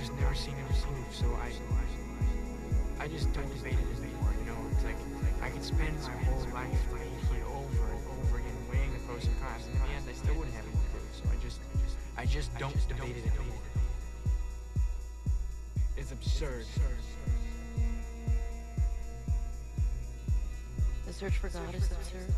just never seen him move, so I, I just don't debate it anymore. You know, it's like I could spend my whole life debating it over and over again, weighing the pros and cons, and in the end, I still wouldn't have anything to prove. So I just, I just don't debate it anymore. It's absurd. The search for God is absurd.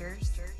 sisters.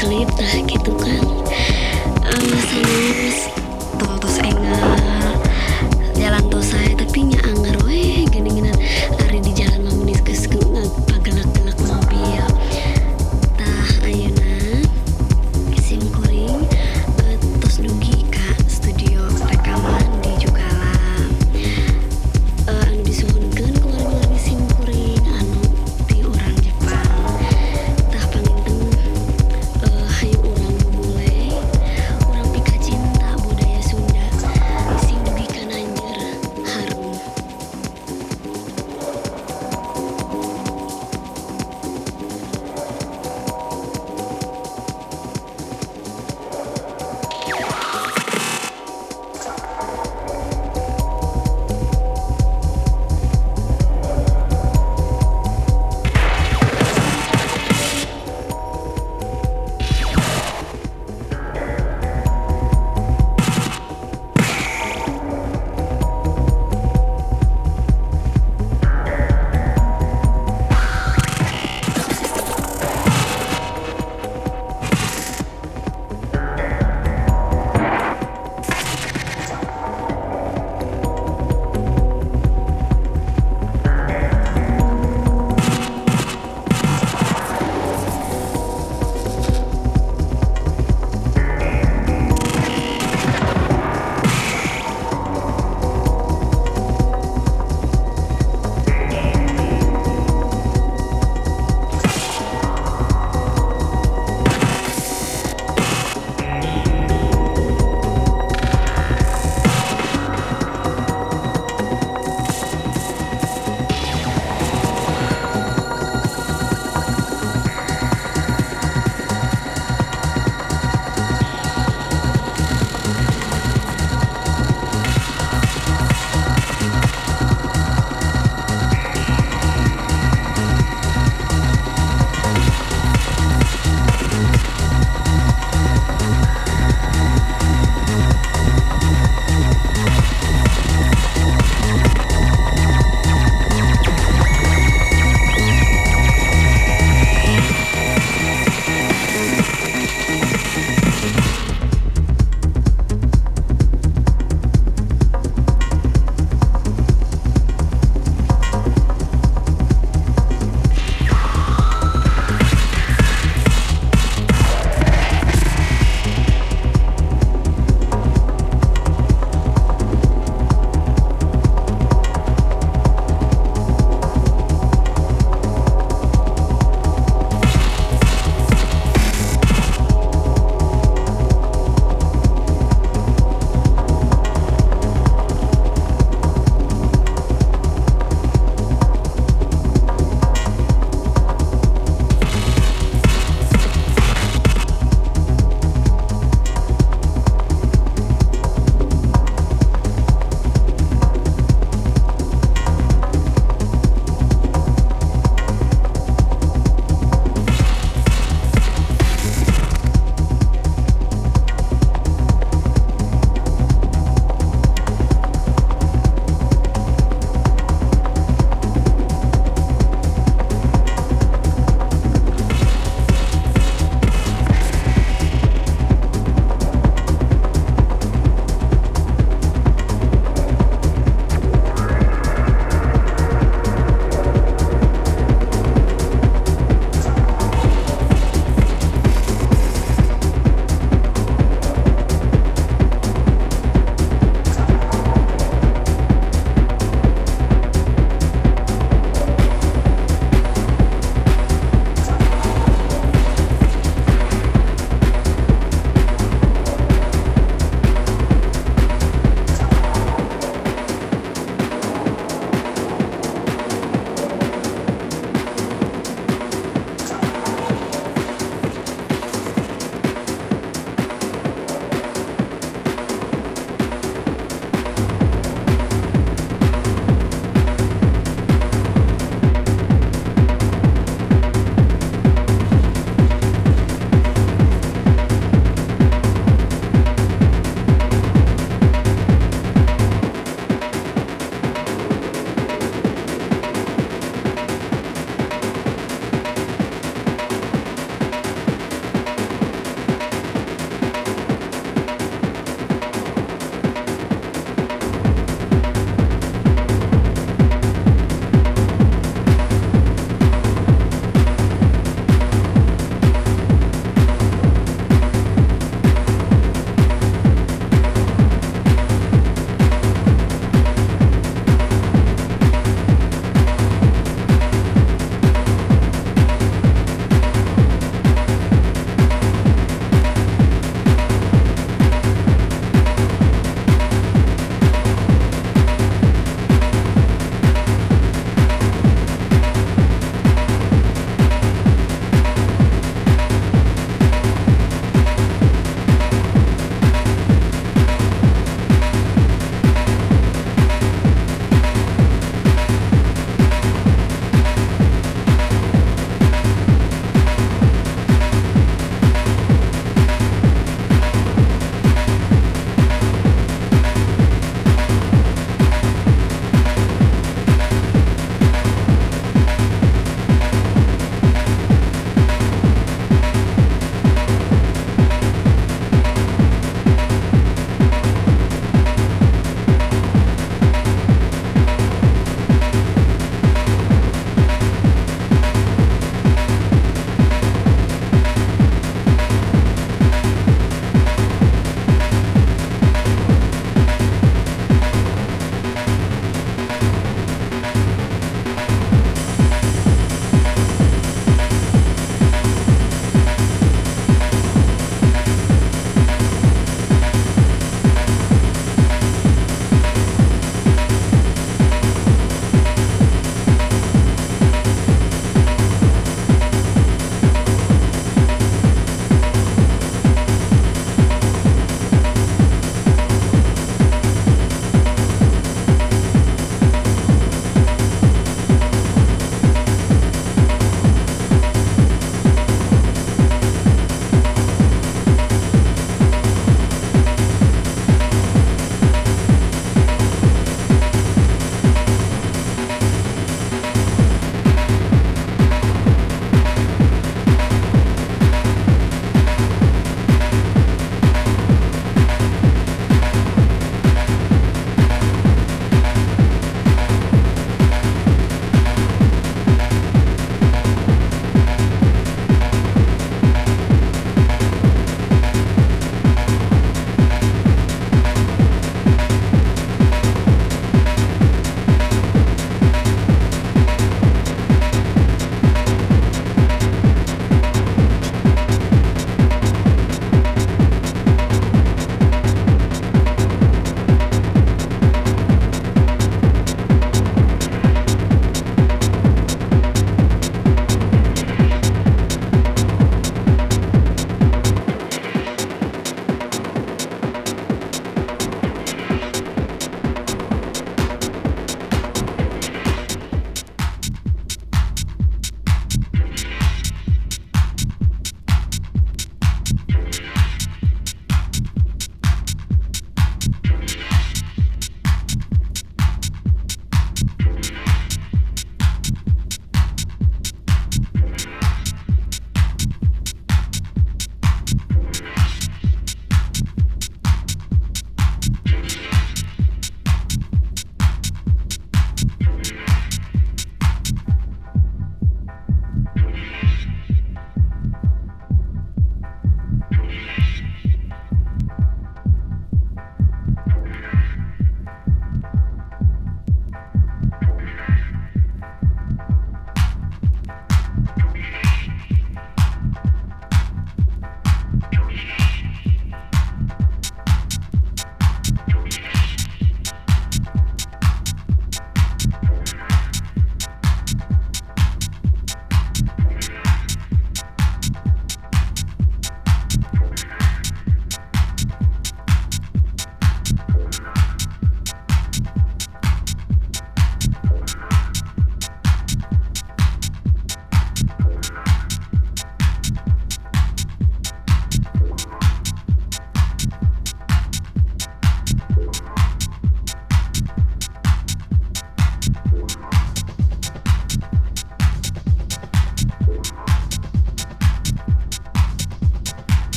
selipah gitu.